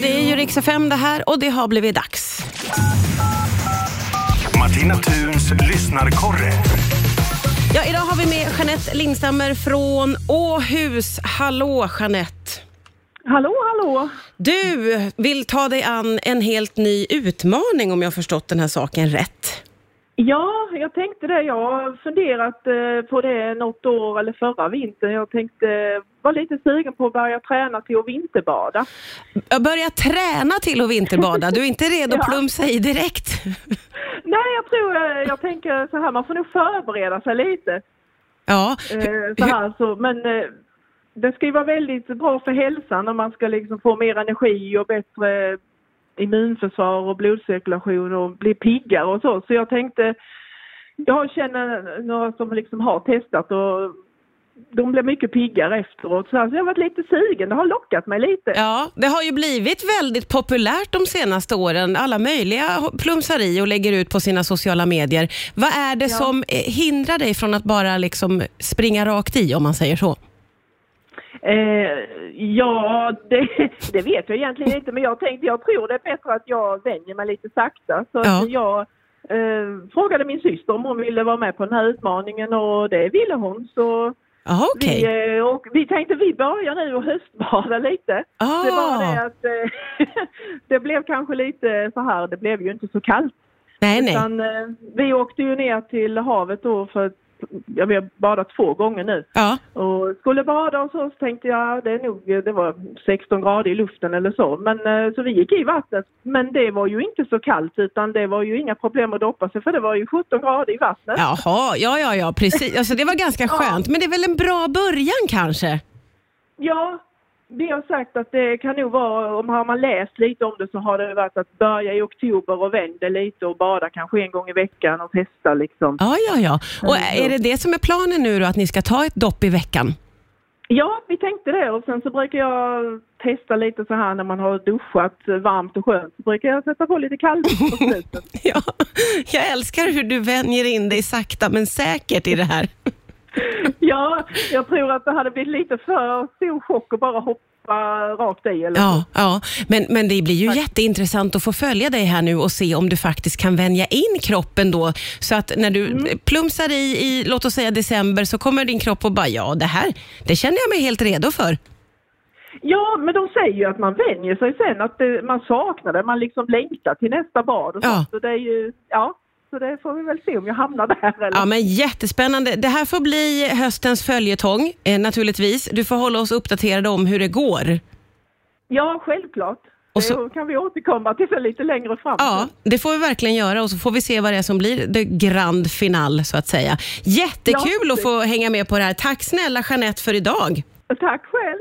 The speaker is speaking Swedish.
Ja, det är ju Rix FM det här och det har blivit dags. Martina Thuns lyssnarkorre. Ja, idag har vi med Jeanette Lindstammer från Åhus. Hallå Jeanette! Hallå, hallå! Du vill ta dig an en helt ny utmaning om jag har förstått den här saken rätt. Ja, jag tänkte det. Jag har funderat eh, på det något år eller förra vintern. Jag tänkte, var lite sugen på att börja träna till att vinterbada. Jag börjar träna till att vinterbada. Du är inte redo att Ja. plumsa i direkt? Nej, jag tror, eh, jag tänker så här, man får nog förbereda sig lite. Ja. Eh, så här, så, men eh, det ska ju vara väldigt bra för hälsan om man ska liksom få mer energi och bättre immunförsvar och blodcirkulation och bli piggare och så. Så jag tänkte, jag känner några som liksom har testat och de blev mycket piggare efteråt. Så alltså, jag har varit lite sugen, det har lockat mig lite. Ja, det har ju blivit väldigt populärt de senaste åren. Alla möjliga plumsar i och lägger ut på sina sociala medier. Vad är det som eh, hindrar dig från att bara liksom springa rakt i, om man säger så? Eh, ja, det, det vet jag egentligen inte men jag tänkte, jag tror det är bättre att jag vänjer mig lite sakta. Så Ja. jag eh, frågade min syster om hon ville vara med på den här utmaningen och det ville hon. Så Jaha, okej. vi, eh, och vi tänkte vi börjar nu och höstbada lite. Ah. Det var det att eh, det blev kanske lite så här, det blev ju inte så kallt. Nej, nej. Utan, eh, vi åkte ju ner till havet då för ja, vi har badat två gånger nu. Ja. Och skulle bada och så, så tänkte jag det är nog, det var 16 grader i luften eller så. Men eh, så vi gick i vattnet. Men det var ju inte så kallt utan det var ju inga problem att doppa sig för det var ju 17 grader i vattnet. Jaha, ja, ja, ja, precis. Alltså, det var ganska skönt, men det är väl en bra början kanske? Ja, vi har sagt att det kan nog vara, om har man läst lite om det så har det varit att börja i oktober och vända lite och bada kanske en gång i veckan och testa liksom. Ja, ja, ja. Och är det det som är planen nu då, att ni ska ta ett dopp i veckan? Ja, vi tänkte det och sen så brukar jag testa lite så här när man har duschat varmt och skönt så brukar jag sätta på lite kalldusch på slutet. Ja, jag älskar hur du vänjer in dig sakta men säkert i det här. Ja, jag tror att det hade blivit lite för stor chock att bara hoppa rakt i eller Ja, ja. Men, men det blir ju jätteintressant att få följa dig här nu och se om du faktiskt kan vänja in kroppen då. Så att när du plumsar i, i, låt oss säga december, så kommer din kropp och bara, ja det här, det känner jag mig helt redo för. Ja, men de säger ju att man vänjer sig sen, att det, man saknar det, man liksom längtar till nästa bad och Ja. Så det är ju, ja, så det får vi väl se om jag hamnar där eller. Ja, men jättespännande. Det här får bli höstens följetong, eh, naturligtvis. Du får hålla oss uppdaterade om hur det går. Ja, självklart. Och så- Det kan vi återkomma till sen lite längre fram. Ja, det får vi verkligen göra och så får vi se vad det är som blir det grand final så att säga. Jättekul Ja, att få hänga med på det här. Tack snälla Jeanette för idag. Tack själv.